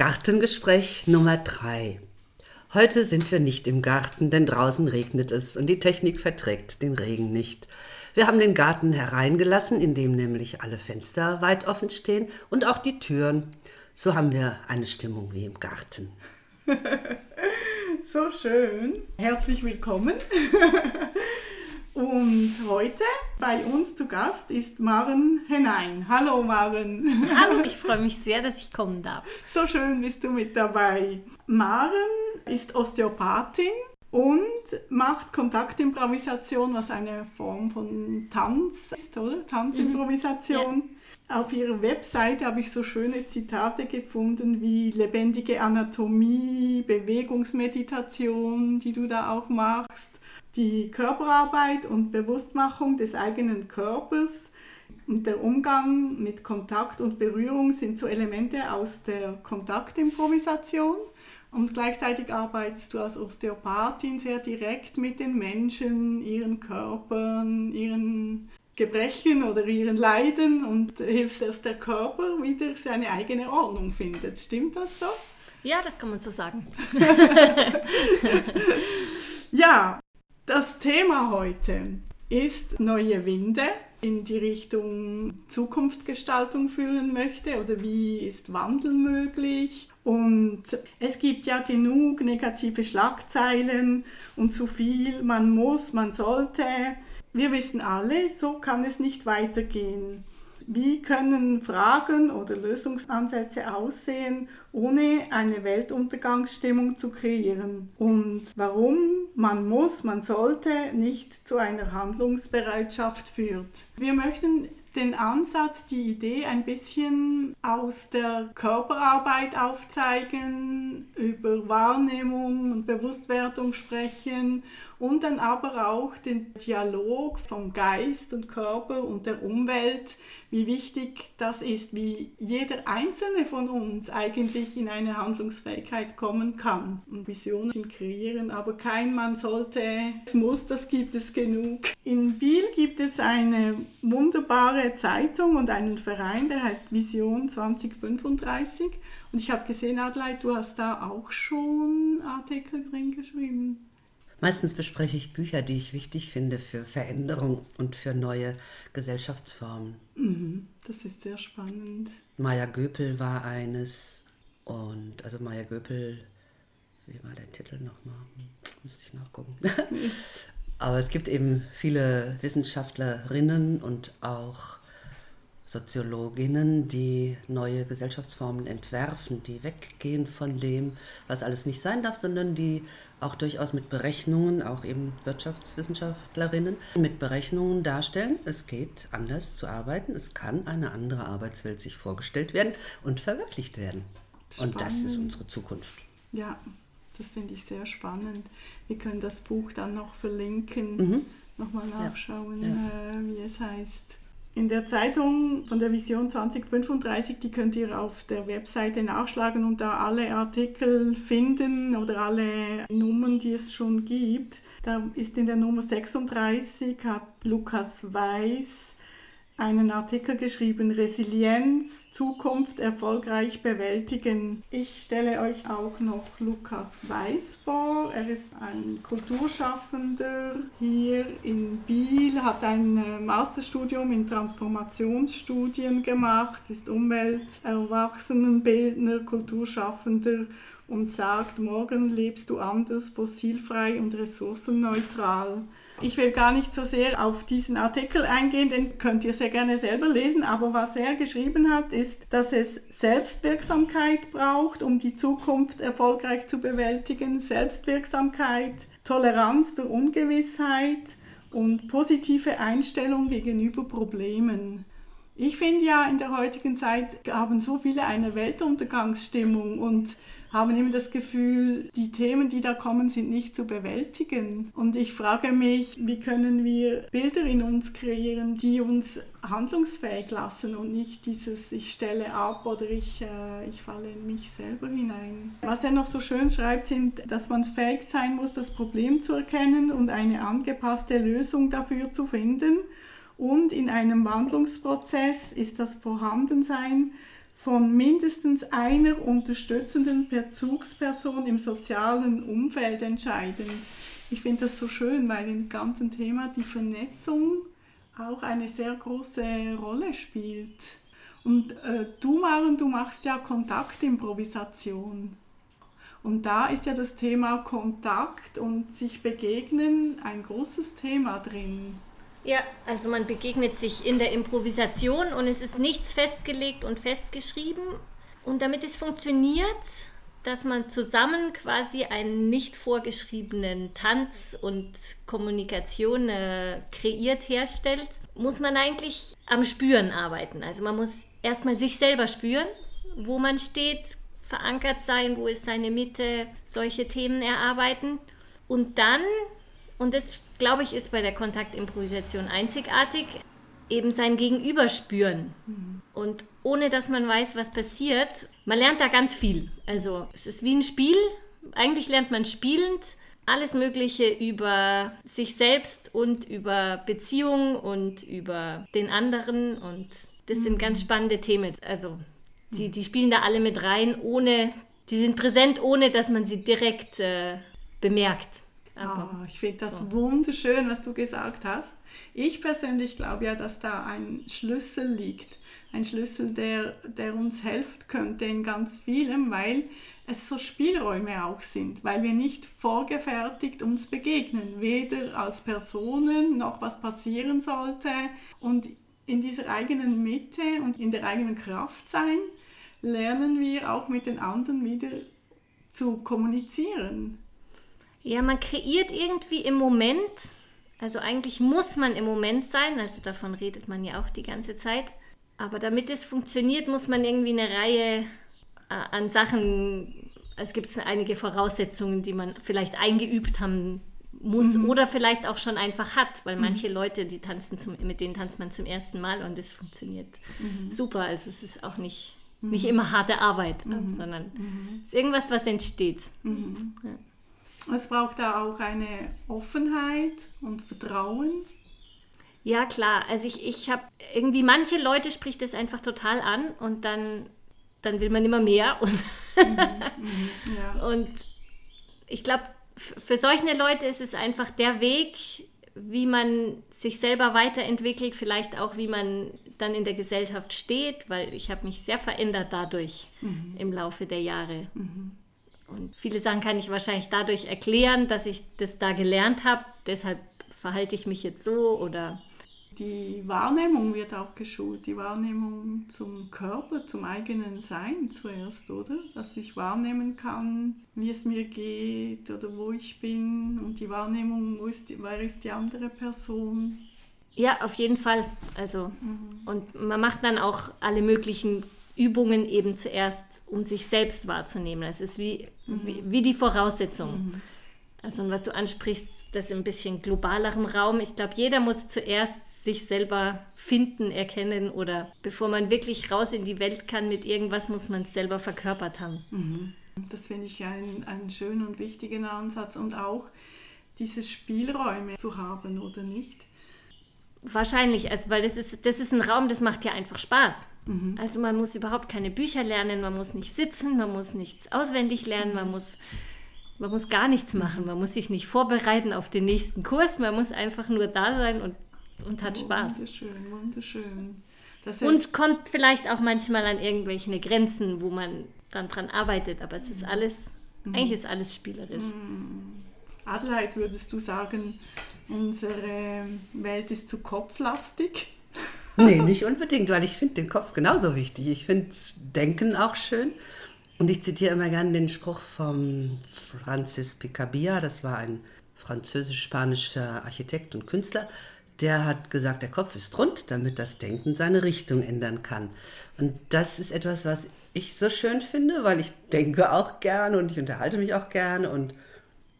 Gartengespräch Nummer 3. Heute sind wir nicht im Garten, denn draußen regnet es und die Technik verträgt den Regen nicht. Wir haben den Garten hereingelassen, in dem nämlich alle Fenster weit offen stehen und auch die Türen. So haben wir eine Stimmung wie im Garten. so schön. Herzlich willkommen. Und heute bei uns zu Gast ist Maren Henein. Hallo Maren. Hallo, ich freue mich sehr, dass ich kommen darf. So schön bist du mit dabei. Maren ist Osteopathin und macht Kontaktimprovisation, was eine Form von Tanz ist, oder? Tanzimprovisation. Mhm. Ja. Auf ihrer Webseite habe ich so schöne Zitate gefunden wie lebendige Anatomie, Bewegungsmeditation, die du da auch machst die Körperarbeit und Bewusstmachung des eigenen Körpers und der Umgang mit Kontakt und Berührung sind so Elemente aus der Kontaktimprovisation. Und gleichzeitig arbeitest du als Osteopathin sehr direkt mit den Menschen, ihren Körpern, ihren Gebrechen oder ihren Leiden und hilfst, dass der Körper wieder seine eigene Ordnung findet. Stimmt das so? Ja, das kann man so sagen. ja, das Thema heute ist neue Winde in die Richtung Zukunftsgestaltung führen möchte oder wie ist Wandel möglich. Und es gibt ja genug negative Schlagzeilen und zu viel, man muss, man sollte. Wir wissen alle, so kann es nicht weitergehen. Wie können Fragen oder Lösungsansätze aussehen, ohne eine Weltuntergangsstimmung zu kreieren? Und warum man muss, man sollte nicht zu einer Handlungsbereitschaft führt? Wir möchten den Ansatz, die Idee ein bisschen aus der Körperarbeit aufzeigen, über Wahrnehmung und Bewusstwerdung sprechen und dann aber auch den Dialog vom Geist und Körper und der Umwelt, wie wichtig das ist, wie jeder einzelne von uns eigentlich in eine Handlungsfähigkeit kommen kann und Visionen kreieren, aber kein Mann sollte, es muss, das gibt es genug. In Biel gibt es eine wunderbare Zeitung und einen Verein, der heißt Vision 2035 und ich habe gesehen, Adelheid, du hast da auch schon Artikel drin geschrieben. Meistens bespreche ich Bücher, die ich wichtig finde für Veränderung und für neue Gesellschaftsformen. Mhm, das ist sehr spannend. Maya Göpel war eines und also Maya Göpel, wie war der Titel nochmal? Müsste ich nachgucken. Aber es gibt eben viele Wissenschaftlerinnen und auch Soziologinnen, die neue Gesellschaftsformen entwerfen, die weggehen von dem, was alles nicht sein darf, sondern die auch durchaus mit Berechnungen, auch eben Wirtschaftswissenschaftlerinnen, mit Berechnungen darstellen, es geht anders zu arbeiten, es kann eine andere Arbeitswelt sich vorgestellt werden und verwirklicht werden. Spannend. Und das ist unsere Zukunft. Ja, das finde ich sehr spannend. Wir können das Buch dann noch verlinken, mhm. nochmal nachschauen, ja. Ja. Äh, wie es heißt. In der Zeitung von der Vision 2035, die könnt ihr auf der Webseite nachschlagen und da alle Artikel finden oder alle Nummern, die es schon gibt. Da ist in der Nummer 36 hat Lukas Weiß einen Artikel geschrieben, Resilienz, Zukunft erfolgreich bewältigen. Ich stelle euch auch noch Lukas Weiß vor. Er ist ein Kulturschaffender hier in Biel, hat ein äh, Masterstudium in Transformationsstudien gemacht, ist Umwelt-, Erwachsenenbildner, Kulturschaffender und sagt, morgen lebst du anders, fossilfrei und ressourcenneutral. Ich will gar nicht so sehr auf diesen Artikel eingehen, den könnt ihr sehr gerne selber lesen, aber was er geschrieben hat, ist, dass es Selbstwirksamkeit braucht, um die Zukunft erfolgreich zu bewältigen, Selbstwirksamkeit, Toleranz für Ungewissheit und positive Einstellung gegenüber Problemen. Ich finde ja, in der heutigen Zeit haben so viele eine Weltuntergangsstimmung und haben immer das Gefühl, die Themen, die da kommen, sind nicht zu bewältigen. Und ich frage mich, wie können wir Bilder in uns kreieren, die uns handlungsfähig lassen und nicht dieses ich stelle ab oder ich, äh, ich falle in mich selber hinein. Was er noch so schön schreibt, sind, dass man fähig sein muss, das Problem zu erkennen und eine angepasste Lösung dafür zu finden. Und in einem Wandlungsprozess ist das Vorhandensein von mindestens einer unterstützenden Bezugsperson im sozialen Umfeld entscheiden. Ich finde das so schön, weil im ganzen Thema die Vernetzung auch eine sehr große Rolle spielt. Und äh, du, Maren, du machst ja Kontaktimprovisation. Und da ist ja das Thema Kontakt und sich begegnen ein großes Thema drin. Ja, also man begegnet sich in der Improvisation und es ist nichts festgelegt und festgeschrieben. Und damit es funktioniert, dass man zusammen quasi einen nicht vorgeschriebenen Tanz und Kommunikation äh, kreiert, herstellt, muss man eigentlich am Spüren arbeiten. Also man muss erstmal sich selber spüren, wo man steht, verankert sein, wo ist seine Mitte, solche Themen erarbeiten. Und dann, und das glaube ich ist bei der Kontaktimprovisation einzigartig, eben sein Gegenüber spüren. Mhm. Und ohne dass man weiß, was passiert, man lernt da ganz viel. Also es ist wie ein Spiel. Eigentlich lernt man spielend alles Mögliche über sich selbst und über Beziehungen und über den anderen. Und das mhm. sind ganz spannende Themen. Also die, die spielen da alle mit rein, ohne, die sind präsent, ohne dass man sie direkt äh, bemerkt. Oh, ich finde das so. wunderschön, was du gesagt hast. Ich persönlich glaube ja, dass da ein Schlüssel liegt. Ein Schlüssel, der, der uns helfen könnte in ganz vielem, weil es so Spielräume auch sind, weil wir nicht vorgefertigt uns begegnen, weder als Personen noch was passieren sollte. Und in dieser eigenen Mitte und in der eigenen Kraft sein, lernen wir auch mit den anderen wieder zu kommunizieren. Ja, man kreiert irgendwie im Moment, also eigentlich muss man im Moment sein, also davon redet man ja auch die ganze Zeit. Aber damit es funktioniert, muss man irgendwie eine Reihe äh, an Sachen, es gibt einige Voraussetzungen, die man vielleicht eingeübt haben muss mhm. oder vielleicht auch schon einfach hat, weil mhm. manche Leute, die tanzen zum, mit denen tanzt man zum ersten Mal und es funktioniert mhm. super. Also es ist auch nicht, nicht mhm. immer harte Arbeit, mhm. sondern mhm. es ist irgendwas, was entsteht. Ja. Es braucht da auch eine Offenheit und Vertrauen. Ja, klar. Also ich, ich habe irgendwie, manche Leute spricht das einfach total an und dann, dann will man immer mehr. Und, mhm, mhm, ja. und ich glaube, für solche Leute ist es einfach der Weg, wie man sich selber weiterentwickelt, vielleicht auch wie man dann in der Gesellschaft steht, weil ich habe mich sehr verändert dadurch mhm. im Laufe der Jahre. Mhm. Und viele Sachen kann ich wahrscheinlich dadurch erklären, dass ich das da gelernt habe. Deshalb verhalte ich mich jetzt so oder. Die Wahrnehmung wird auch geschult, die Wahrnehmung zum Körper, zum eigenen Sein zuerst, oder? Dass ich wahrnehmen kann, wie es mir geht oder wo ich bin und die Wahrnehmung, wo ist die, wer ist die andere Person. Ja, auf jeden Fall. Also, mhm. und man macht dann auch alle möglichen Übungen eben zuerst, um sich selbst wahrzunehmen. Es ist wie, mhm. wie, wie, die Voraussetzung. Mhm. Also und was du ansprichst, das ein bisschen globalerem Raum. Ich glaube, jeder muss zuerst sich selber finden, erkennen oder bevor man wirklich raus in die Welt kann mit irgendwas, muss man es selber verkörpert haben. Mhm. Das finde ich einen, einen schönen und wichtigen Ansatz und auch diese Spielräume zu haben oder nicht. Wahrscheinlich, also weil das ist, das ist ein Raum, das macht ja einfach Spaß. Mhm. Also man muss überhaupt keine Bücher lernen, man muss nicht sitzen, man muss nichts auswendig lernen, man muss, man muss gar nichts machen, man muss sich nicht vorbereiten auf den nächsten Kurs, man muss einfach nur da sein und, und hat Spaß. Wunderschön, wunderschön. Das heißt, und kommt vielleicht auch manchmal an irgendwelche Grenzen, wo man dann dran arbeitet, aber es ist alles, mhm. eigentlich ist alles spielerisch. Mhm. Adelheid, würdest du sagen, unsere Welt ist zu kopflastig? Nee, nicht unbedingt, weil ich finde den Kopf genauso wichtig. Ich finde Denken auch schön. Und ich zitiere immer gerne den Spruch von Francis Picabia, das war ein französisch-spanischer Architekt und Künstler. Der hat gesagt, der Kopf ist rund, damit das Denken seine Richtung ändern kann. Und das ist etwas, was ich so schön finde, weil ich denke auch gerne und ich unterhalte mich auch gerne und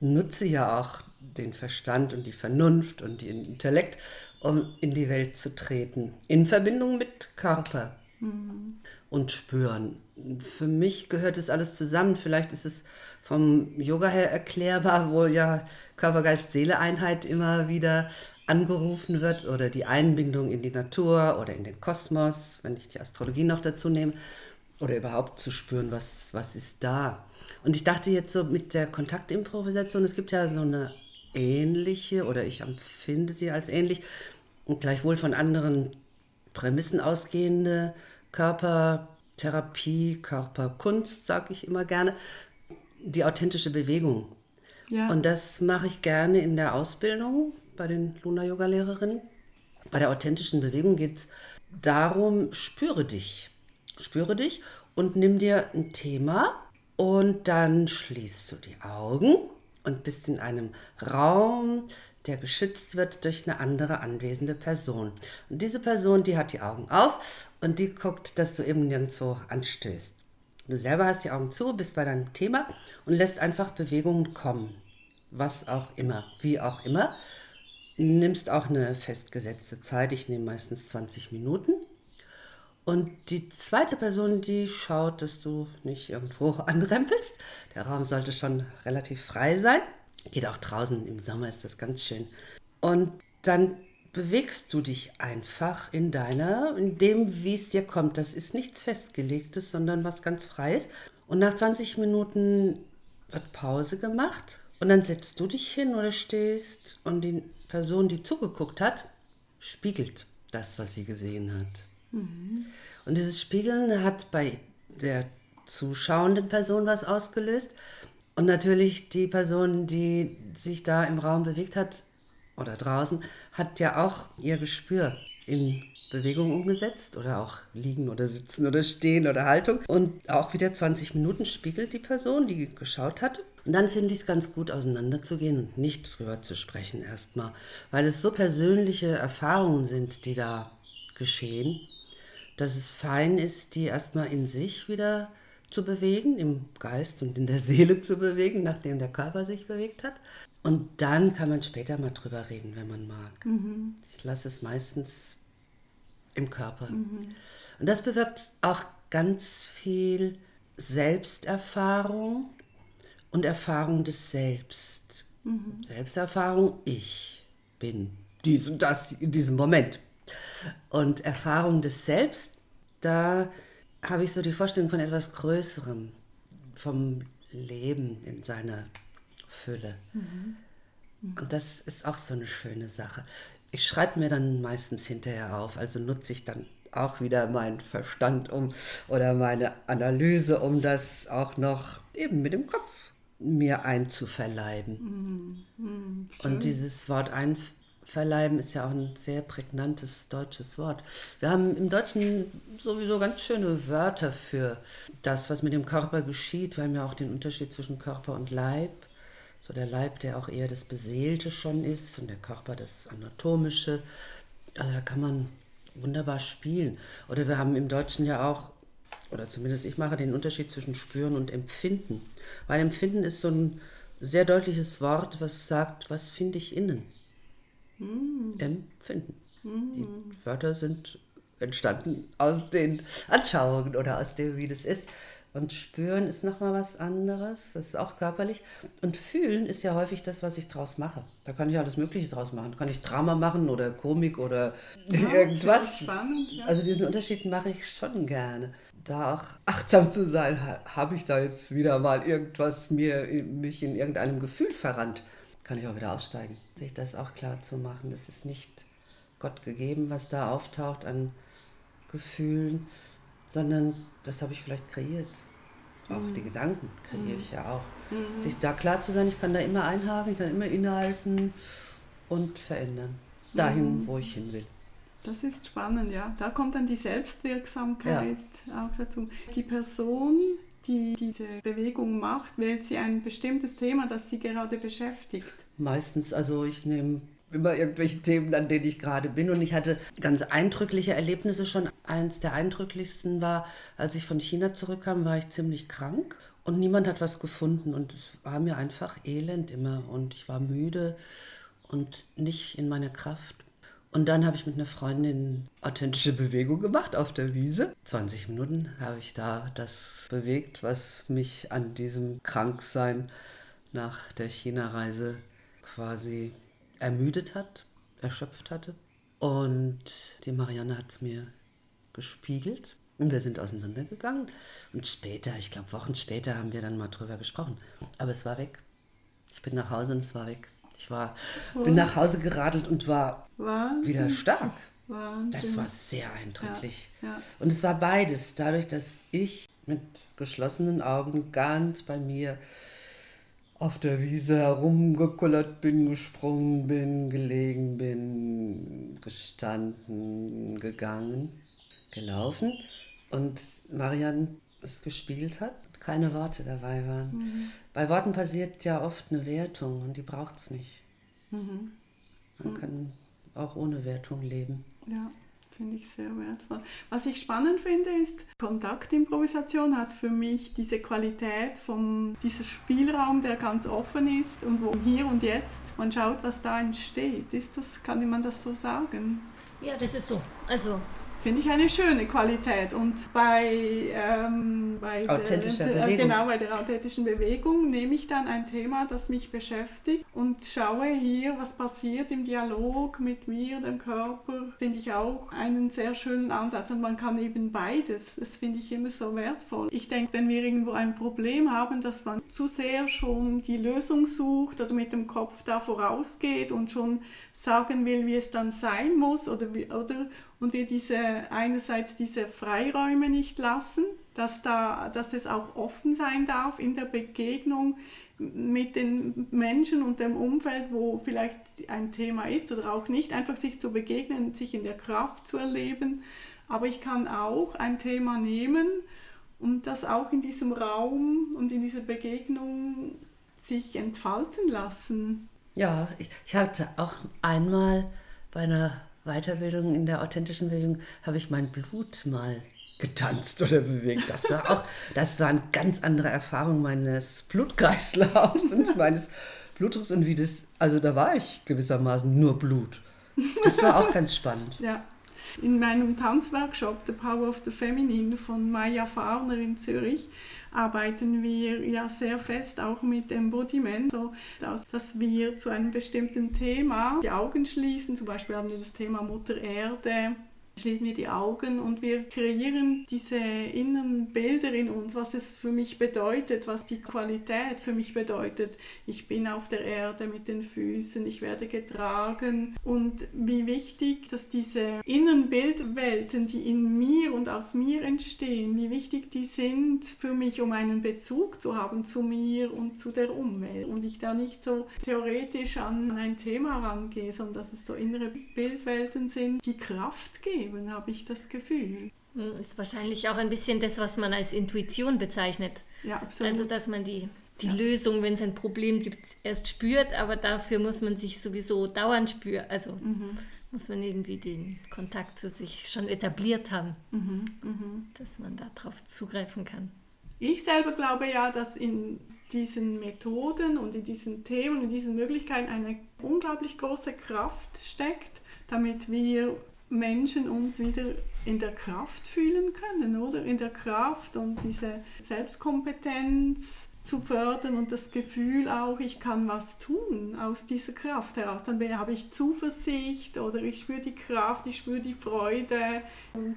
nutze ja auch den Verstand und die Vernunft und den Intellekt, um in die Welt zu treten. In Verbindung mit Körper mhm. und Spüren. Für mich gehört es alles zusammen. Vielleicht ist es vom Yoga her erklärbar, wo ja Körper, Geist, Seele Einheit immer wieder angerufen wird oder die Einbindung in die Natur oder in den Kosmos, wenn ich die Astrologie noch dazu nehme. oder überhaupt zu spüren, was, was ist da. Und ich dachte jetzt so mit der Kontaktimprovisation, es gibt ja so eine ähnliche, oder ich empfinde sie als ähnlich, und gleichwohl von anderen Prämissen ausgehende Körpertherapie, Körperkunst, sage ich immer gerne, die authentische Bewegung. Ja. Und das mache ich gerne in der Ausbildung bei den Luna-Yoga-Lehrerinnen. Bei der authentischen Bewegung geht es darum, spüre dich. Spüre dich und nimm dir ein Thema und dann schließt du die Augen und bist in einem Raum, der geschützt wird durch eine andere anwesende Person. Und diese Person, die hat die Augen auf und die guckt, dass du eben nirgendwo anstößt. Du selber hast die Augen zu, bist bei deinem Thema und lässt einfach Bewegungen kommen. Was auch immer, wie auch immer. Nimmst auch eine festgesetzte Zeit. Ich nehme meistens 20 Minuten. Und die zweite Person, die schaut, dass du nicht irgendwo anrempelst. Der Raum sollte schon relativ frei sein. Geht auch draußen, im Sommer ist das ganz schön. Und dann bewegst du dich einfach in deiner, in dem, wie es dir kommt. Das ist nichts Festgelegtes, sondern was ganz Freies. Und nach 20 Minuten wird Pause gemacht und dann setzt du dich hin oder stehst und die Person, die zugeguckt hat, spiegelt das, was sie gesehen hat. Und dieses Spiegeln hat bei der zuschauenden Person was ausgelöst. Und natürlich die Person, die sich da im Raum bewegt hat oder draußen, hat ja auch ihr Gespür in Bewegung umgesetzt oder auch liegen oder sitzen oder stehen oder Haltung. Und auch wieder 20 Minuten spiegelt die Person, die geschaut hat. Und dann finde ich es ganz gut, auseinanderzugehen und nicht drüber zu sprechen erstmal, weil es so persönliche Erfahrungen sind, die da geschehen dass es fein ist, die erstmal in sich wieder zu bewegen, im Geist und in der Seele zu bewegen, nachdem der Körper sich bewegt hat. Und dann kann man später mal drüber reden, wenn man mag. Mhm. Ich lasse es meistens im Körper. Mhm. Und das bewirkt auch ganz viel Selbsterfahrung und Erfahrung des Selbst. Mhm. Selbsterfahrung, ich bin dies und das in diesem Moment. Und Erfahrung des Selbst, da habe ich so die Vorstellung von etwas Größerem, vom Leben in seiner Fülle. Mhm. Mhm. Und das ist auch so eine schöne Sache. Ich schreibe mir dann meistens hinterher auf, also nutze ich dann auch wieder meinen Verstand um oder meine Analyse, um das auch noch eben mit dem Kopf mir einzuverleiben. Mhm. Mhm. Und dieses Wort einverleiben, Verleiben ist ja auch ein sehr prägnantes deutsches Wort. Wir haben im Deutschen sowieso ganz schöne Wörter für das, was mit dem Körper geschieht. Wir haben ja auch den Unterschied zwischen Körper und Leib. So der Leib, der auch eher das Beseelte schon ist und der Körper das Anatomische. Also da kann man wunderbar spielen. Oder wir haben im Deutschen ja auch, oder zumindest ich mache den Unterschied zwischen Spüren und Empfinden. Weil Empfinden ist so ein sehr deutliches Wort, was sagt, was finde ich innen mhm. empfinden. Mhm. Die Wörter sind entstanden aus den Anschauungen oder aus dem, wie das ist. Und spüren ist nochmal was anderes, das ist auch körperlich. Und fühlen ist ja häufig das, was ich draus mache. Da kann ich alles Mögliche draus machen. Da kann ich Drama machen oder Komik oder ja, irgendwas. Spannend, ja. Also diesen Unterschied mache ich schon gerne. Da auch achtsam zu sein, habe ich da jetzt wieder mal irgendwas mir, mich in irgendeinem Gefühl verrannt kann ich auch wieder aussteigen. Sich das auch klar zu machen. Das ist nicht Gott gegeben, was da auftaucht an Gefühlen, sondern das habe ich vielleicht kreiert. Auch mhm. die Gedanken kreiere ich ja auch. Mhm. Sich da klar zu sein, ich kann da immer einhaken, ich kann immer innehalten und verändern. Dahin, mhm. wo ich hin will. Das ist spannend, ja. Da kommt dann die Selbstwirksamkeit ja. auch dazu. Die Person die diese Bewegung macht, wählt sie ein bestimmtes Thema, das sie gerade beschäftigt? Meistens, also ich nehme immer irgendwelche Themen, an denen ich gerade bin. Und ich hatte ganz eindrückliche Erlebnisse schon. Eins der eindrücklichsten war, als ich von China zurückkam, war ich ziemlich krank und niemand hat was gefunden. Und es war mir einfach elend immer. Und ich war müde und nicht in meiner Kraft. Und dann habe ich mit einer Freundin authentische Bewegung gemacht auf der Wiese. 20 Minuten habe ich da das bewegt, was mich an diesem Kranksein nach der China-Reise quasi ermüdet hat, erschöpft hatte. Und die Marianne hat es mir gespiegelt. Und wir sind auseinandergegangen. Und später, ich glaube Wochen später, haben wir dann mal drüber gesprochen. Aber es war weg. Ich bin nach Hause und es war weg. Ich war, bin nach Hause geradelt und war Wahnsinn. wieder stark. Wahnsinn. Das war sehr eindrücklich. Ja, ja. Und es war beides. Dadurch, dass ich mit geschlossenen Augen ganz bei mir auf der Wiese herumgekullert bin, gesprungen bin, gelegen bin, gestanden, gegangen, gelaufen und Marian es gespielt hat, keine Worte dabei waren. Mhm. Bei Worten passiert ja oft eine Wertung und die braucht es nicht. Mhm. Man kann auch ohne Wertung leben. Ja. Finde ich sehr wertvoll. Was ich spannend finde, ist, Kontaktimprovisation hat für mich diese Qualität von diesem Spielraum, der ganz offen ist und wo hier und jetzt man schaut, was da entsteht. Ist das, kann man das so sagen? Ja, das ist so. Also Finde ich eine schöne Qualität. Und bei, ähm, bei, authentischer der, Bewegung. Genau, bei der authentischen Bewegung nehme ich dann ein Thema, das mich beschäftigt und schaue hier, was passiert im Dialog mit mir, dem Körper. Finde ich auch einen sehr schönen Ansatz. Und man kann eben beides. Das finde ich immer so wertvoll. Ich denke, wenn wir irgendwo ein Problem haben, dass man zu sehr schon die Lösung sucht oder mit dem Kopf da vorausgeht und schon sagen will, wie es dann sein muss oder, wie, oder und wir diese einerseits diese Freiräume nicht lassen, dass, da, dass es auch offen sein darf in der Begegnung mit den Menschen und dem Umfeld, wo vielleicht ein Thema ist oder auch nicht, einfach sich zu begegnen, sich in der Kraft zu erleben. Aber ich kann auch ein Thema nehmen und das auch in diesem Raum und in dieser Begegnung sich entfalten lassen. Ja, ich, ich hatte auch einmal bei einer Weiterbildung in der authentischen Bewegung habe ich mein Blut mal getanzt oder bewegt. Das war auch, das war eine ganz andere Erfahrung meines Blutkreislaufs und meines Blutdrucks und wie das, also da war ich gewissermaßen nur Blut. Das war auch ganz spannend. Ja. In meinem Tanzworkshop The Power of the Feminine von Maya Farner in Zürich arbeiten wir ja sehr fest auch mit Embodiment, so dass wir zu einem bestimmten Thema die Augen schließen. Zum Beispiel haben wir das Thema Mutter Erde schließen wir die Augen und wir kreieren diese inneren Bilder in uns, was es für mich bedeutet, was die Qualität für mich bedeutet. Ich bin auf der Erde mit den Füßen, ich werde getragen und wie wichtig, dass diese inneren Bildwelten, die in mir und aus mir entstehen, wie wichtig die sind für mich, um einen Bezug zu haben zu mir und zu der Umwelt. Und ich da nicht so theoretisch an ein Thema rangehe, sondern dass es so innere Bildwelten sind, die Kraft geben Leben, habe ich das Gefühl. Hm, ist wahrscheinlich auch ein bisschen das, was man als Intuition bezeichnet. Ja, absolut. Also, dass man die, die ja. Lösung, wenn es ein Problem gibt, erst spürt, aber dafür muss man sich sowieso dauernd spüren. Also mhm. muss man irgendwie den Kontakt zu sich schon etabliert haben, mhm. Mhm. dass man darauf zugreifen kann. Ich selber glaube ja, dass in diesen Methoden und in diesen Themen und in diesen Möglichkeiten eine unglaublich große Kraft steckt, damit wir Menschen uns wieder in der Kraft fühlen können, oder? In der Kraft und diese Selbstkompetenz zu fördern und das Gefühl auch, ich kann was tun aus dieser Kraft heraus. Dann habe ich Zuversicht oder ich spüre die Kraft, ich spüre die Freude und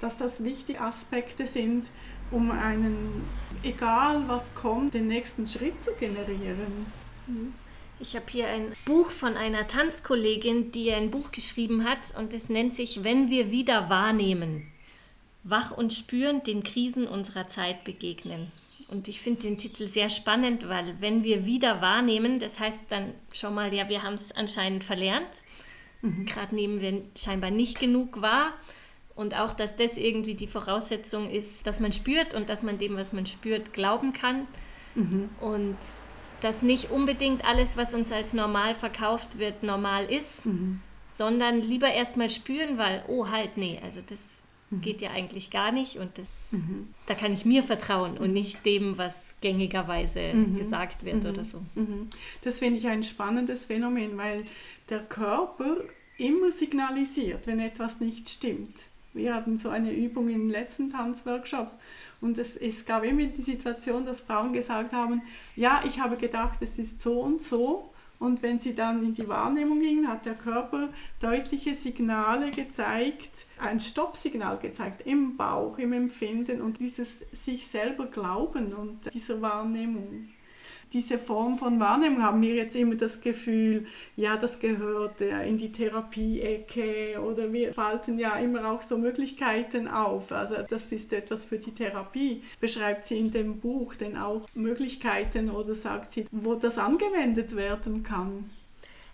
dass das wichtige Aspekte sind, um einen, egal was kommt, den nächsten Schritt zu generieren. Mhm. Ich habe hier ein Buch von einer Tanzkollegin, die ein Buch geschrieben hat und es nennt sich Wenn wir wieder wahrnehmen. Wach und spürend den Krisen unserer Zeit begegnen. Und ich finde den Titel sehr spannend, weil wenn wir wieder wahrnehmen, das heißt dann schon mal, ja, wir haben es anscheinend verlernt. Mhm. Gerade nehmen wir scheinbar nicht genug wahr. Und auch, dass das irgendwie die Voraussetzung ist, dass man spürt und dass man dem, was man spürt, glauben kann. Mhm. Und dass nicht unbedingt alles, was uns als normal verkauft wird, normal ist, mhm. sondern lieber erstmal spüren, weil, oh halt, nee, also das mhm. geht ja eigentlich gar nicht und das, mhm. da kann ich mir vertrauen und nicht dem, was gängigerweise mhm. gesagt wird oder so. Mhm. Das finde ich ein spannendes Phänomen, weil der Körper immer signalisiert, wenn etwas nicht stimmt. Wir hatten so eine Übung im letzten Tanzworkshop und es, es gab immer die Situation, dass Frauen gesagt haben, ja, ich habe gedacht, es ist so und so. Und wenn sie dann in die Wahrnehmung gingen, hat der Körper deutliche Signale gezeigt, ein Stoppsignal gezeigt im Bauch, im Empfinden und dieses sich selber glauben und dieser Wahrnehmung diese Form von Wahrnehmung haben wir jetzt immer das Gefühl, ja, das gehört in die Therapie-Ecke oder wir falten ja immer auch so Möglichkeiten auf. Also das ist etwas für die Therapie. Beschreibt sie in dem Buch denn auch Möglichkeiten oder sagt sie, wo das angewendet werden kann?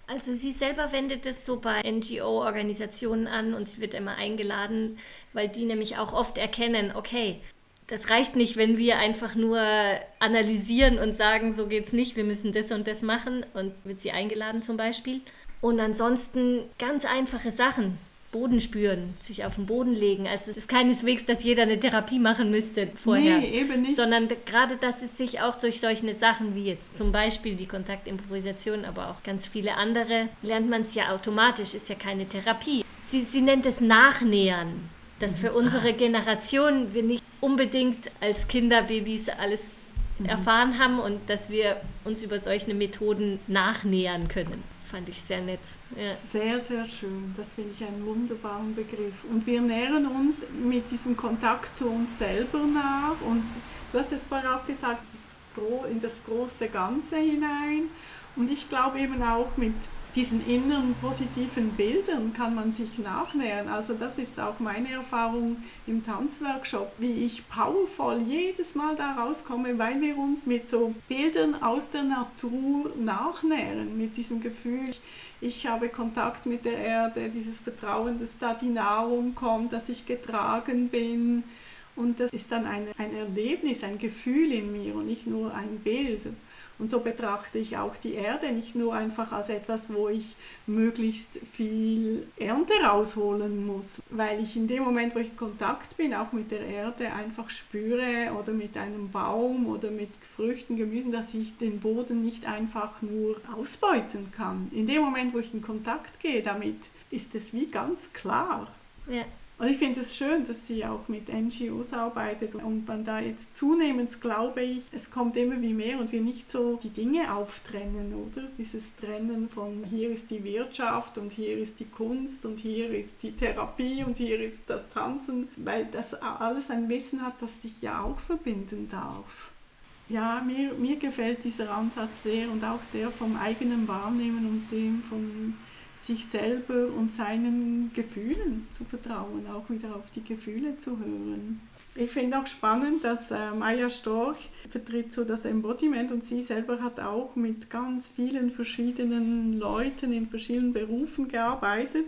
Also sie selber wendet es so bei NGO-Organisationen an und sie wird immer eingeladen, weil die nämlich auch oft erkennen, okay, das reicht nicht, wenn wir einfach nur analysieren und sagen, so geht's nicht, wir müssen das und das machen und wird sie eingeladen zum Beispiel. Und ansonsten ganz einfache Sachen. Boden spüren, sich auf den Boden legen. Also es ist keineswegs, dass jeder eine Therapie machen müsste vorher. Nee, eben nicht. Sondern gerade, dass es sich auch durch solche Sachen wie jetzt zum Beispiel die Kontaktimprovisation, aber auch ganz viele andere, lernt man es ja automatisch, ist ja keine Therapie. Sie, sie nennt es Nachnähern dass für unsere Generation wir nicht unbedingt als Kinderbabys alles mhm. erfahren haben und dass wir uns über solche Methoden nachnähern können. Fand ich sehr nett. Ja. Sehr, sehr schön. Das finde ich einen wunderbaren Begriff. Und wir nähern uns mit diesem Kontakt zu uns selber nach. Und du hast es vorher auch gesagt, in das große Ganze hinein. Und ich glaube eben auch mit diesen inneren positiven Bildern kann man sich nachnähern. Also das ist auch meine Erfahrung im Tanzworkshop, wie ich powervoll jedes Mal da rauskomme, weil wir uns mit so Bildern aus der Natur nachnähren, mit diesem Gefühl, ich habe Kontakt mit der Erde, dieses Vertrauen, dass da die Nahrung kommt, dass ich getragen bin. Und das ist dann ein, ein Erlebnis, ein Gefühl in mir und nicht nur ein Bild. Und so betrachte ich auch die Erde nicht nur einfach als etwas, wo ich möglichst viel Ernte rausholen muss, weil ich in dem Moment, wo ich in Kontakt bin, auch mit der Erde einfach spüre oder mit einem Baum oder mit Früchten, Gemüsen, dass ich den Boden nicht einfach nur ausbeuten kann. In dem Moment, wo ich in Kontakt gehe damit, ist es wie ganz klar. Ja. Und ich finde es schön, dass sie auch mit NGOs arbeitet und man da jetzt zunehmend, glaube ich, es kommt immer wie mehr und wir nicht so die Dinge auftrennen, oder? Dieses Trennen von hier ist die Wirtschaft und hier ist die Kunst und hier ist die Therapie und hier ist das Tanzen, weil das alles ein Wissen hat, das sich ja auch verbinden darf. Ja, mir, mir gefällt dieser Ansatz sehr und auch der vom eigenen Wahrnehmen und dem von sich selber und seinen Gefühlen zu vertrauen, auch wieder auf die Gefühle zu hören. Ich finde auch spannend, dass äh, Maya Storch vertritt so das Embodiment und sie selber hat auch mit ganz vielen verschiedenen Leuten in verschiedenen Berufen gearbeitet.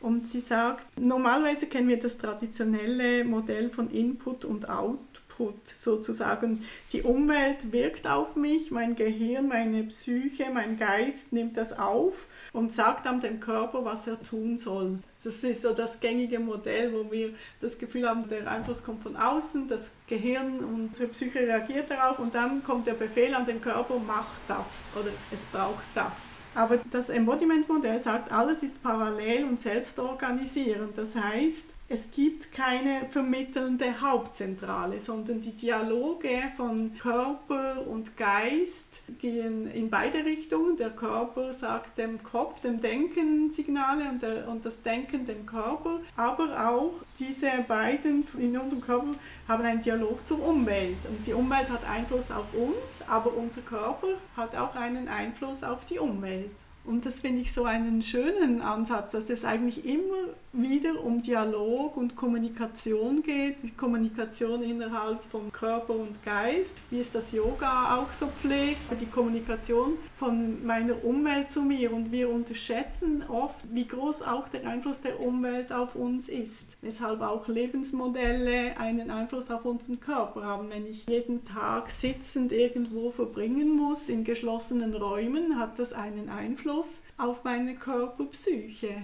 Und sie sagt, normalerweise kennen wir das traditionelle Modell von Input und Output, sozusagen. Die Umwelt wirkt auf mich, mein Gehirn, meine Psyche, mein Geist nimmt das auf und sagt dann dem Körper, was er tun soll. Das ist so das gängige Modell, wo wir das Gefühl haben, der Einfluss kommt von außen, das Gehirn und unsere Psyche reagiert darauf und dann kommt der Befehl an den Körper, mach das oder es braucht das. Aber das Embodiment-Modell sagt, alles ist parallel und selbstorganisierend. Das heißt, es gibt keine vermittelnde Hauptzentrale, sondern die Dialoge von Körper und Geist gehen in beide Richtungen. Der Körper sagt dem Kopf, dem Denken Signale und, der, und das Denken dem Körper. Aber auch diese beiden in unserem Körper haben einen Dialog zur Umwelt. Und die Umwelt hat Einfluss auf uns, aber unser Körper hat auch einen Einfluss auf die Umwelt. Und das finde ich so einen schönen Ansatz, dass es eigentlich immer wieder um Dialog und Kommunikation geht, die Kommunikation innerhalb von Körper und Geist, wie es das Yoga auch so pflegt, die Kommunikation von meiner Umwelt zu mir. Und wir unterschätzen oft, wie groß auch der Einfluss der Umwelt auf uns ist, weshalb auch Lebensmodelle einen Einfluss auf unseren Körper haben. Wenn ich jeden Tag sitzend irgendwo verbringen muss in geschlossenen Räumen, hat das einen Einfluss auf meine Körperpsyche.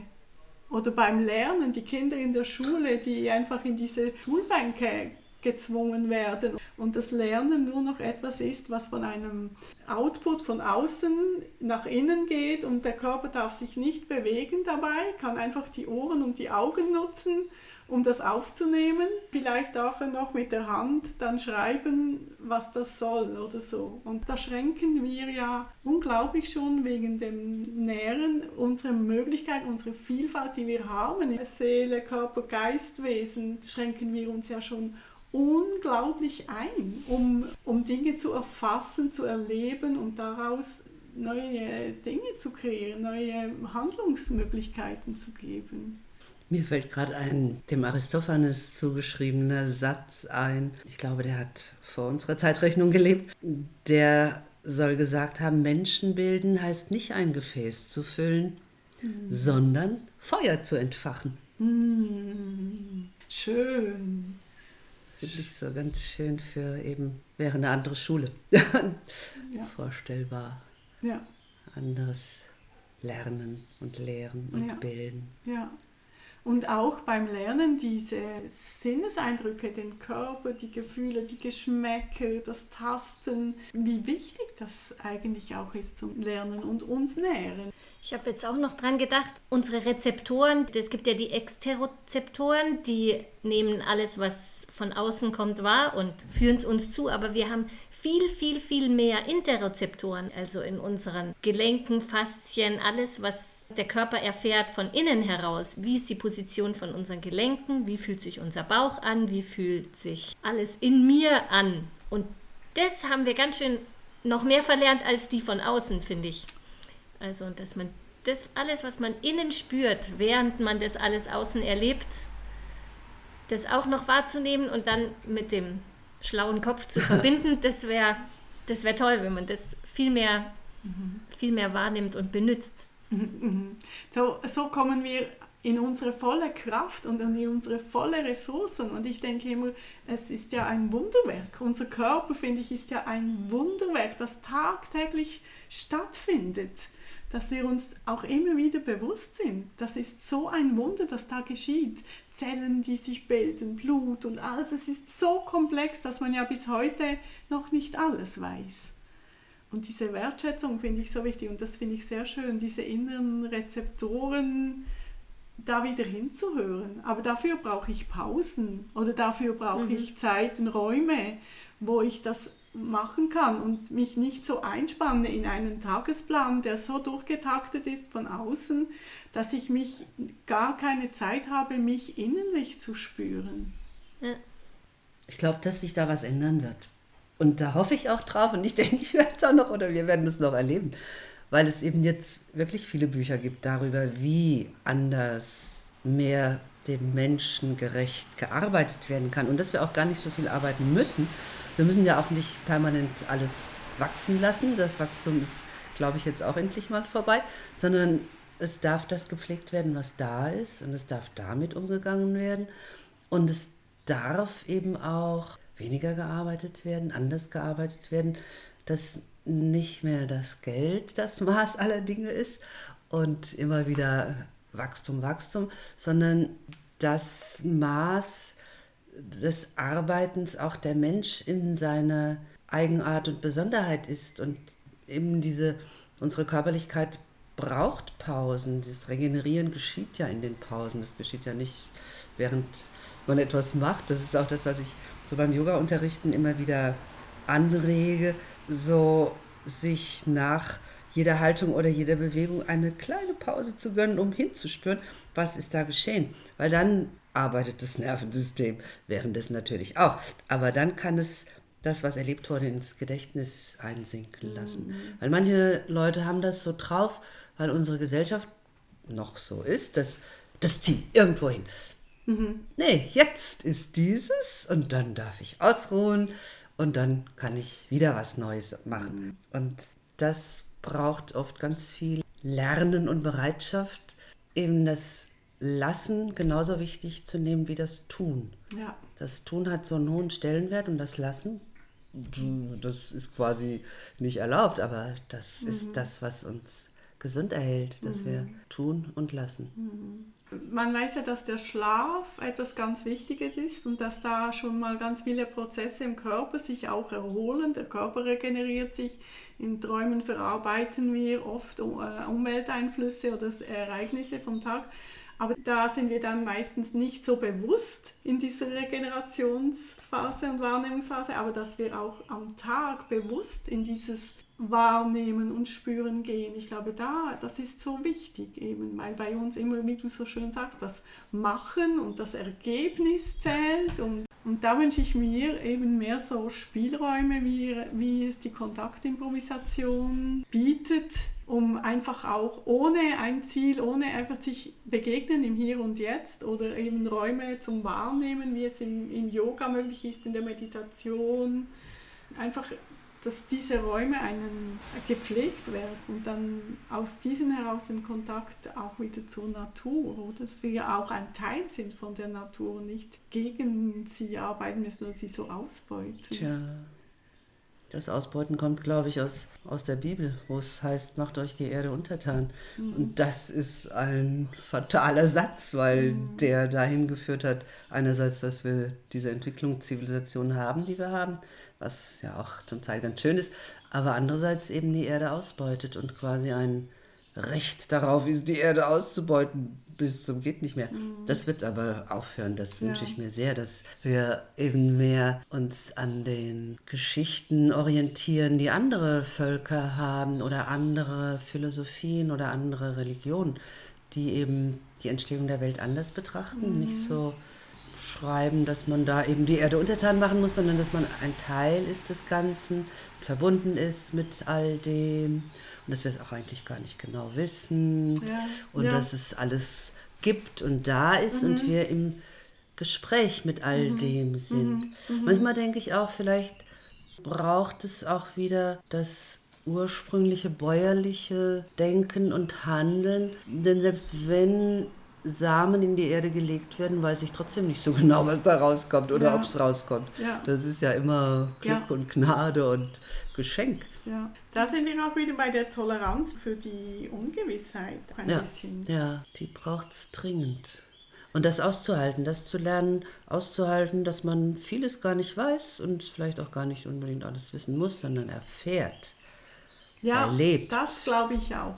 Oder beim Lernen, die Kinder in der Schule, die einfach in diese Schulbänke gezwungen werden und das Lernen nur noch etwas ist, was von einem Output von außen nach innen geht und der Körper darf sich nicht bewegen dabei, kann einfach die Ohren und die Augen nutzen um das aufzunehmen. Vielleicht darf er noch mit der Hand dann schreiben, was das soll oder so. Und da schränken wir ja unglaublich schon wegen dem Nähren unsere Möglichkeit, unsere Vielfalt, die wir haben. Seele, Körper, Geistwesen schränken wir uns ja schon unglaublich ein, um, um Dinge zu erfassen, zu erleben und daraus neue Dinge zu kreieren, neue Handlungsmöglichkeiten zu geben. Mir fällt gerade ein dem Aristophanes zugeschriebener Satz ein. Ich glaube, der hat vor unserer Zeitrechnung gelebt. Der soll gesagt haben, Menschen bilden heißt nicht ein Gefäß zu füllen, mhm. sondern Feuer zu entfachen. Mhm. Schön. Das finde ich so ganz schön für eben, wäre eine andere Schule. ja. Vorstellbar. Ja. Anderes Lernen und Lehren und ja. Bilden. Ja. Und auch beim Lernen diese Sinneseindrücke, den Körper, die Gefühle, die Geschmäcker, das Tasten, wie wichtig das eigentlich auch ist zum Lernen und uns nähren. Ich habe jetzt auch noch dran gedacht, unsere Rezeptoren, es gibt ja die Exterozeptoren, die nehmen alles, was von außen kommt, wahr und führen es uns zu, aber wir haben viel, viel, viel mehr Interozeptoren, also in unseren Gelenken, Faszien, alles, was der Körper erfährt von innen heraus. Wie ist die Position von unseren Gelenken? Wie fühlt sich unser Bauch an? Wie fühlt sich alles in mir an? Und das haben wir ganz schön noch mehr verlernt als die von außen, finde ich. Also, dass man das alles, was man innen spürt, während man das alles außen erlebt, das auch noch wahrzunehmen und dann mit dem schlauen Kopf zu verbinden, das wäre das wär toll, wenn man das viel mehr, viel mehr wahrnimmt und benutzt. So, so kommen wir in unsere volle Kraft und in unsere volle Ressourcen. Und ich denke immer, es ist ja ein Wunderwerk. Unser Körper, finde ich, ist ja ein Wunderwerk, das tagtäglich stattfindet dass wir uns auch immer wieder bewusst sind, das ist so ein Wunder, das da geschieht. Zellen, die sich bilden, Blut und alles, es ist so komplex, dass man ja bis heute noch nicht alles weiß. Und diese Wertschätzung finde ich so wichtig und das finde ich sehr schön, diese inneren Rezeptoren da wieder hinzuhören. Aber dafür brauche ich Pausen oder dafür brauche mhm. ich Zeiten, Räume, wo ich das machen kann und mich nicht so einspanne in einen Tagesplan, der so durchgetaktet ist von außen, dass ich mich gar keine Zeit habe, mich innerlich zu spüren. Ja. Ich glaube, dass sich da was ändern wird. Und da hoffe ich auch drauf und ich denke, ich werde es auch noch oder wir werden es noch erleben, weil es eben jetzt wirklich viele Bücher gibt darüber, wie anders mehr dem Menschen gerecht gearbeitet werden kann und dass wir auch gar nicht so viel arbeiten müssen, wir müssen ja auch nicht permanent alles wachsen lassen. Das Wachstum ist, glaube ich, jetzt auch endlich mal vorbei, sondern es darf das gepflegt werden, was da ist und es darf damit umgegangen werden und es darf eben auch weniger gearbeitet werden, anders gearbeitet werden, dass nicht mehr das Geld das Maß aller Dinge ist und immer wieder Wachstum, Wachstum, sondern das Maß des Arbeitens auch der Mensch in seiner Eigenart und Besonderheit ist und eben diese, unsere Körperlichkeit braucht Pausen. Das Regenerieren geschieht ja in den Pausen. Das geschieht ja nicht, während man etwas macht. Das ist auch das, was ich so beim Yoga-Unterrichten immer wieder anrege, so sich nach jeder Haltung oder jeder Bewegung eine kleine Pause zu gönnen, um hinzuspüren, was ist da geschehen. Weil dann arbeitet das Nervensystem, währenddessen natürlich auch. Aber dann kann es das, was erlebt wurde, ins Gedächtnis einsinken lassen. Mhm. Weil manche Leute haben das so drauf, weil unsere Gesellschaft noch so ist, dass das zieht irgendwo hin. Mhm. Nee, jetzt ist dieses und dann darf ich ausruhen und dann kann ich wieder was Neues machen. Mhm. Und das braucht oft ganz viel Lernen und Bereitschaft, eben das Lassen genauso wichtig zu nehmen wie das Tun. Ja. Das Tun hat so einen hohen Stellenwert und das Lassen, das ist quasi nicht erlaubt, aber das mhm. ist das, was uns gesund erhält, dass mhm. wir tun und lassen. Mhm. Man weiß ja, dass der Schlaf etwas ganz Wichtiges ist und dass da schon mal ganz viele Prozesse im Körper sich auch erholen. Der Körper regeneriert sich. In Träumen verarbeiten wir oft äh, Umwelteinflüsse oder Ereignisse vom Tag. Aber da sind wir dann meistens nicht so bewusst in dieser Regenerationsphase und Wahrnehmungsphase, aber dass wir auch am Tag bewusst in dieses Wahrnehmen und Spüren gehen. Ich glaube, da, das ist so wichtig eben, weil bei uns immer, wie du so schön sagst, das Machen und das Ergebnis zählt und und da wünsche ich mir eben mehr so Spielräume, wie, wie es die Kontaktimprovisation bietet, um einfach auch ohne ein Ziel, ohne einfach sich begegnen im Hier und Jetzt oder eben Räume zum Wahrnehmen, wie es im, im Yoga möglich ist, in der Meditation, einfach dass diese Räume einen gepflegt werden und dann aus diesen heraus den Kontakt auch wieder zur Natur, oder? Dass wir ja auch ein Teil sind von der Natur und nicht gegen sie arbeiten müssen oder sie so ausbeuten. Tja. Das Ausbeuten kommt, glaube ich, aus, aus der Bibel, wo es heißt, macht euch die Erde untertan. Mhm. Und das ist ein fataler Satz, weil mhm. der dahin geführt hat, einerseits, dass wir diese Entwicklung Zivilisation haben, die wir haben, was ja auch zum Teil ganz schön ist, aber andererseits eben die Erde ausbeutet und quasi ein Recht darauf ist, die Erde auszubeuten bis zum geht nicht mehr. Mhm. Das wird aber aufhören, das ja. wünsche ich mir sehr, dass wir eben mehr uns an den Geschichten orientieren, die andere Völker haben oder andere Philosophien oder andere Religionen, die eben die Entstehung der Welt anders betrachten, mhm. nicht so schreiben, dass man da eben die Erde untertan machen muss, sondern dass man ein Teil ist des Ganzen, verbunden ist mit all dem und dass wir es auch eigentlich gar nicht genau wissen ja. und ja. dass es alles gibt und da ist mhm. und wir im Gespräch mit all mhm. dem sind. Mhm. mhm. Manchmal denke ich auch, vielleicht braucht es auch wieder das ursprüngliche bäuerliche Denken und Handeln, denn selbst wenn Samen in die Erde gelegt werden, weiß ich trotzdem nicht so genau, was da rauskommt oder ja. ob es rauskommt. Ja. Das ist ja immer Glück ja. und Gnade und Geschenk. Ja, da sind wir auch wieder bei der Toleranz für die Ungewissheit ein ja. bisschen. Ja, die braucht es dringend. Und das auszuhalten, das zu lernen, auszuhalten, dass man vieles gar nicht weiß und vielleicht auch gar nicht unbedingt alles wissen muss, sondern erfährt. Ja, erlebt. das glaube ich auch.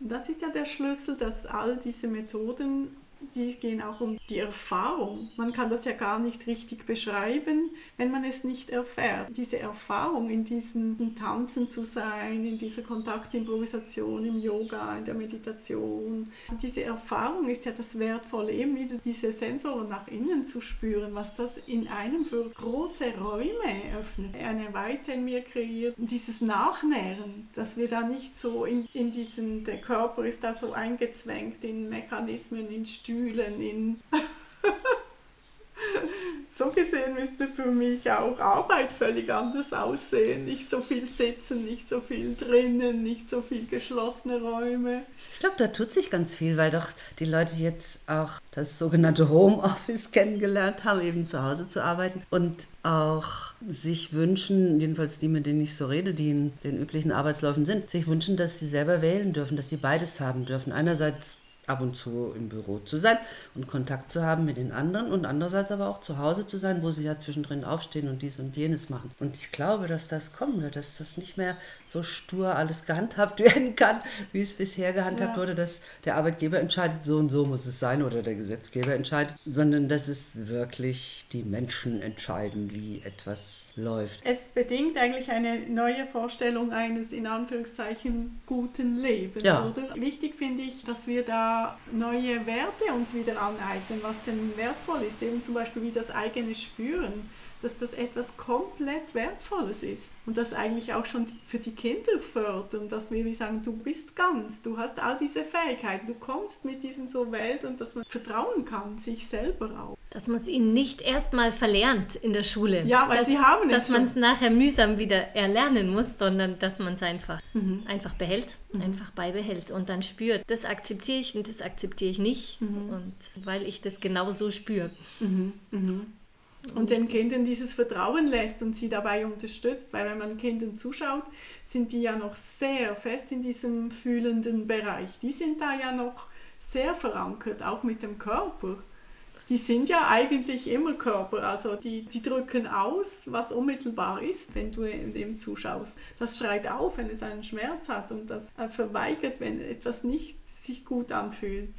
Das ist ja der Schlüssel, dass all diese Methoden die gehen auch um die Erfahrung. Man kann das ja gar nicht richtig beschreiben, wenn man es nicht erfährt. Diese Erfahrung, in diesen Tanzen zu sein, in dieser Kontaktimprovisation, im Yoga, in der Meditation. Diese Erfahrung ist ja das Wertvolle, eben wieder diese Sensoren nach innen zu spüren, was das in einem für große Räume öffnet, eine Weite in mir kreiert. Dieses Nachnähren, dass wir da nicht so in, in diesen, der Körper ist da so eingezwängt in Mechanismen, in Stühlen, Stühlen in. so gesehen müsste für mich auch Arbeit völlig anders aussehen. Nicht so viel sitzen, nicht so viel drinnen, nicht so viel geschlossene Räume. Ich glaube, da tut sich ganz viel, weil doch die Leute jetzt auch das sogenannte Homeoffice kennengelernt haben, eben zu Hause zu arbeiten und auch sich wünschen, jedenfalls die, mit denen ich so rede, die in den üblichen Arbeitsläufen sind, sich wünschen, dass sie selber wählen dürfen, dass sie beides haben dürfen. Einerseits ab und zu im Büro zu sein und Kontakt zu haben mit den anderen und andererseits aber auch zu Hause zu sein, wo sie ja zwischendrin aufstehen und dies und jenes machen. Und ich glaube, dass das kommen wird, dass das nicht mehr so stur alles gehandhabt werden kann, wie es bisher gehandhabt ja. wurde, dass der Arbeitgeber entscheidet, so und so muss es sein oder der Gesetzgeber entscheidet, sondern dass es wirklich die Menschen entscheiden, wie etwas läuft. Es bedingt eigentlich eine neue Vorstellung eines in Anführungszeichen guten Lebens, ja. oder? Wichtig finde ich, dass wir da neue Werte uns wieder aneignen, was denn wertvoll ist, eben zum Beispiel wie das eigene Spüren, dass das etwas komplett Wertvolles ist und das eigentlich auch schon für die Kinder fördern, dass wir wie sagen, du bist ganz, du hast all diese Fähigkeiten, du kommst mit diesen so Welt und dass man vertrauen kann, sich selber auch. Dass man es ihnen nicht erstmal verlernt in der Schule. Ja, weil dass, sie haben es Dass man es nachher mühsam wieder erlernen muss, sondern dass man es einfach, mhm. einfach behält, mhm. einfach beibehält und dann spürt, das akzeptiere ich und das akzeptiere ich nicht. Mhm. Und weil ich das genau so spüre. Und den Kindern dieses Vertrauen lässt und sie dabei unterstützt, weil wenn man Kindern zuschaut, sind die ja noch sehr fest in diesem fühlenden Bereich. Die sind da ja noch sehr verankert, auch mit dem Körper. Die sind ja eigentlich immer Körper, also die, die drücken aus, was unmittelbar ist, wenn du dem zuschaust. Das schreit auf, wenn es einen Schmerz hat und das verweigert, wenn etwas nicht sich gut anfühlt.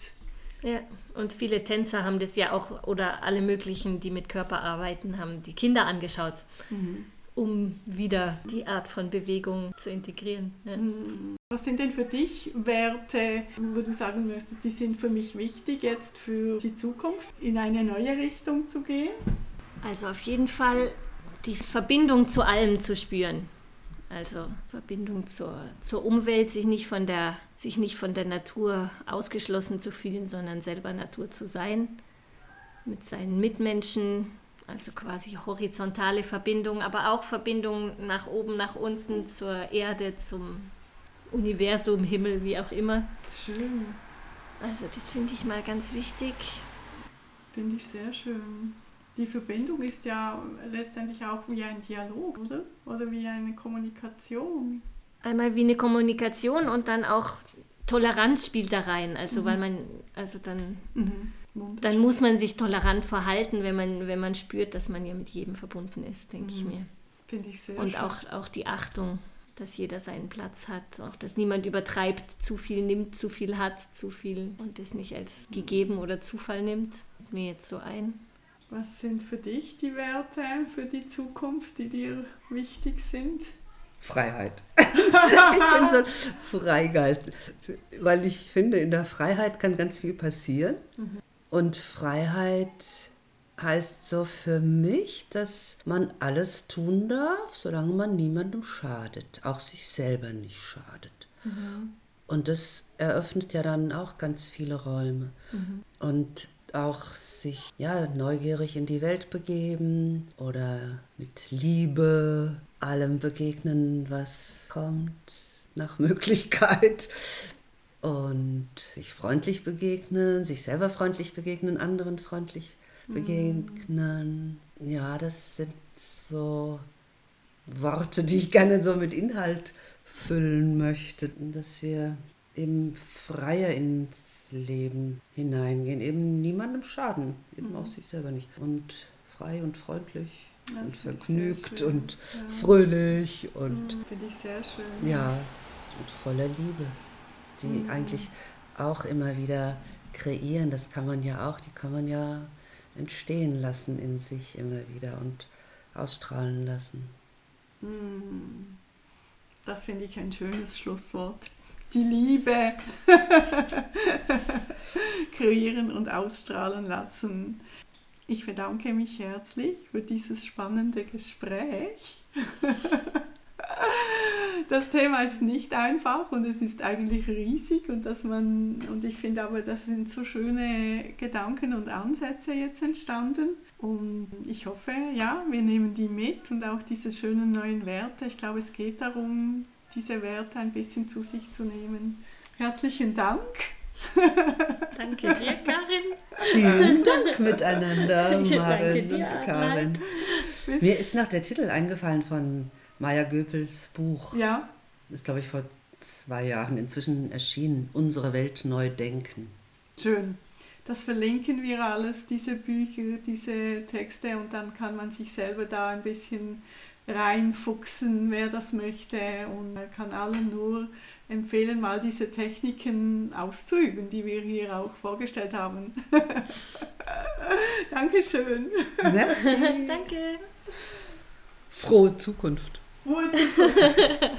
Ja, und viele Tänzer haben das ja auch, oder alle möglichen, die mit Körper arbeiten, haben die Kinder angeschaut, mhm. um wieder die Art von Bewegung zu integrieren. Ja. Mhm. Was sind denn für dich Werte, wo du sagen müsstest, die sind für mich wichtig jetzt für die Zukunft, in eine neue Richtung zu gehen? Also auf jeden Fall die Verbindung zu allem zu spüren. Also Verbindung zur, zur Umwelt, sich nicht, von der, sich nicht von der Natur ausgeschlossen zu fühlen, sondern selber Natur zu sein. Mit seinen Mitmenschen, also quasi horizontale Verbindung, aber auch Verbindung nach oben, nach unten, zur Erde, zum Universum, Himmel, wie auch immer. Schön. Also das finde ich mal ganz wichtig. Finde ich sehr schön die Verbindung ist ja letztendlich auch wie ein Dialog, oder? Oder wie eine Kommunikation. Einmal wie eine Kommunikation und dann auch Toleranz spielt da rein. Also mhm. weil man, also dann, mhm. dann muss man sich tolerant verhalten, wenn man, wenn man spürt, dass man ja mit jedem verbunden ist, denke mhm. ich mir. Finde ich sehr Und auch, auch die Achtung, dass jeder seinen Platz hat, auch dass niemand übertreibt, zu viel nimmt, zu viel hat, zu viel und das nicht als gegeben oder Zufall nimmt. Mir jetzt so ein. Was sind für dich die Werte für die Zukunft, die dir wichtig sind? Freiheit. ich bin so ein Freigeist, weil ich finde, in der Freiheit kann ganz viel passieren. Mhm. Und Freiheit heißt so für mich, dass man alles tun darf, solange man niemandem schadet, auch sich selber nicht schadet. Mhm. Und das eröffnet ja dann auch ganz viele Räume. Mhm. Und auch sich ja, neugierig in die Welt begeben oder mit Liebe allem begegnen, was kommt, nach Möglichkeit. Und sich freundlich begegnen, sich selber freundlich begegnen, anderen freundlich mhm. begegnen. Mm. Ja, das sind so Worte, die ich gerne so mit Inhalt füllen möchte, dass wir eben freier ins Leben hineingehen, eben niemandem schaden, eben mhm. auch sich selber nicht. Und frei und freundlich das und vergnügt und ja. fröhlich und. Mhm, Finde ich sehr schön. Ja, und voller Liebe, die mhm. eigentlich auch immer wieder kreieren, das kann man ja auch, die kann man ja entstehen lassen in sich immer wieder und ausstrahlen lassen. Mhm. Das finde ich ein schönes Schlusswort die Liebe kreieren und ausstrahlen lassen. Ich bedanke mich herzlich für dieses spannende Gespräch. Das Thema ist nicht einfach und es ist eigentlich riesig und dass man und ich finde aber, das sind so schöne Gedanken und Ansätze jetzt entstanden und ich hoffe, ja, wir nehmen die mit und auch diese schönen neuen Werte. Ich glaube, es geht darum, diese Werte ein bisschen zu sich zu nehmen. Herzlichen Dank. Danke dir, Karin. Vielen Dank miteinander, Marin und Karin. Mir ist noch der Titel eingefallen von Maya Göpels Buch. Ja. Ist, glaube ich, vor zwei Jahren inzwischen erschienen. Unsere Welt neu denken. Schön. Das verlinken wir alles, diese Bücher, diese Texte, und dann kann man sich selber da ein bisschen reinfuchsen, wer das möchte. Und man kann allen nur empfehlen, mal diese Techniken auszuüben, die wir hier auch vorgestellt haben. Dankeschön. Merci. Danke. Frohe Zukunft. Frohe Zukunft.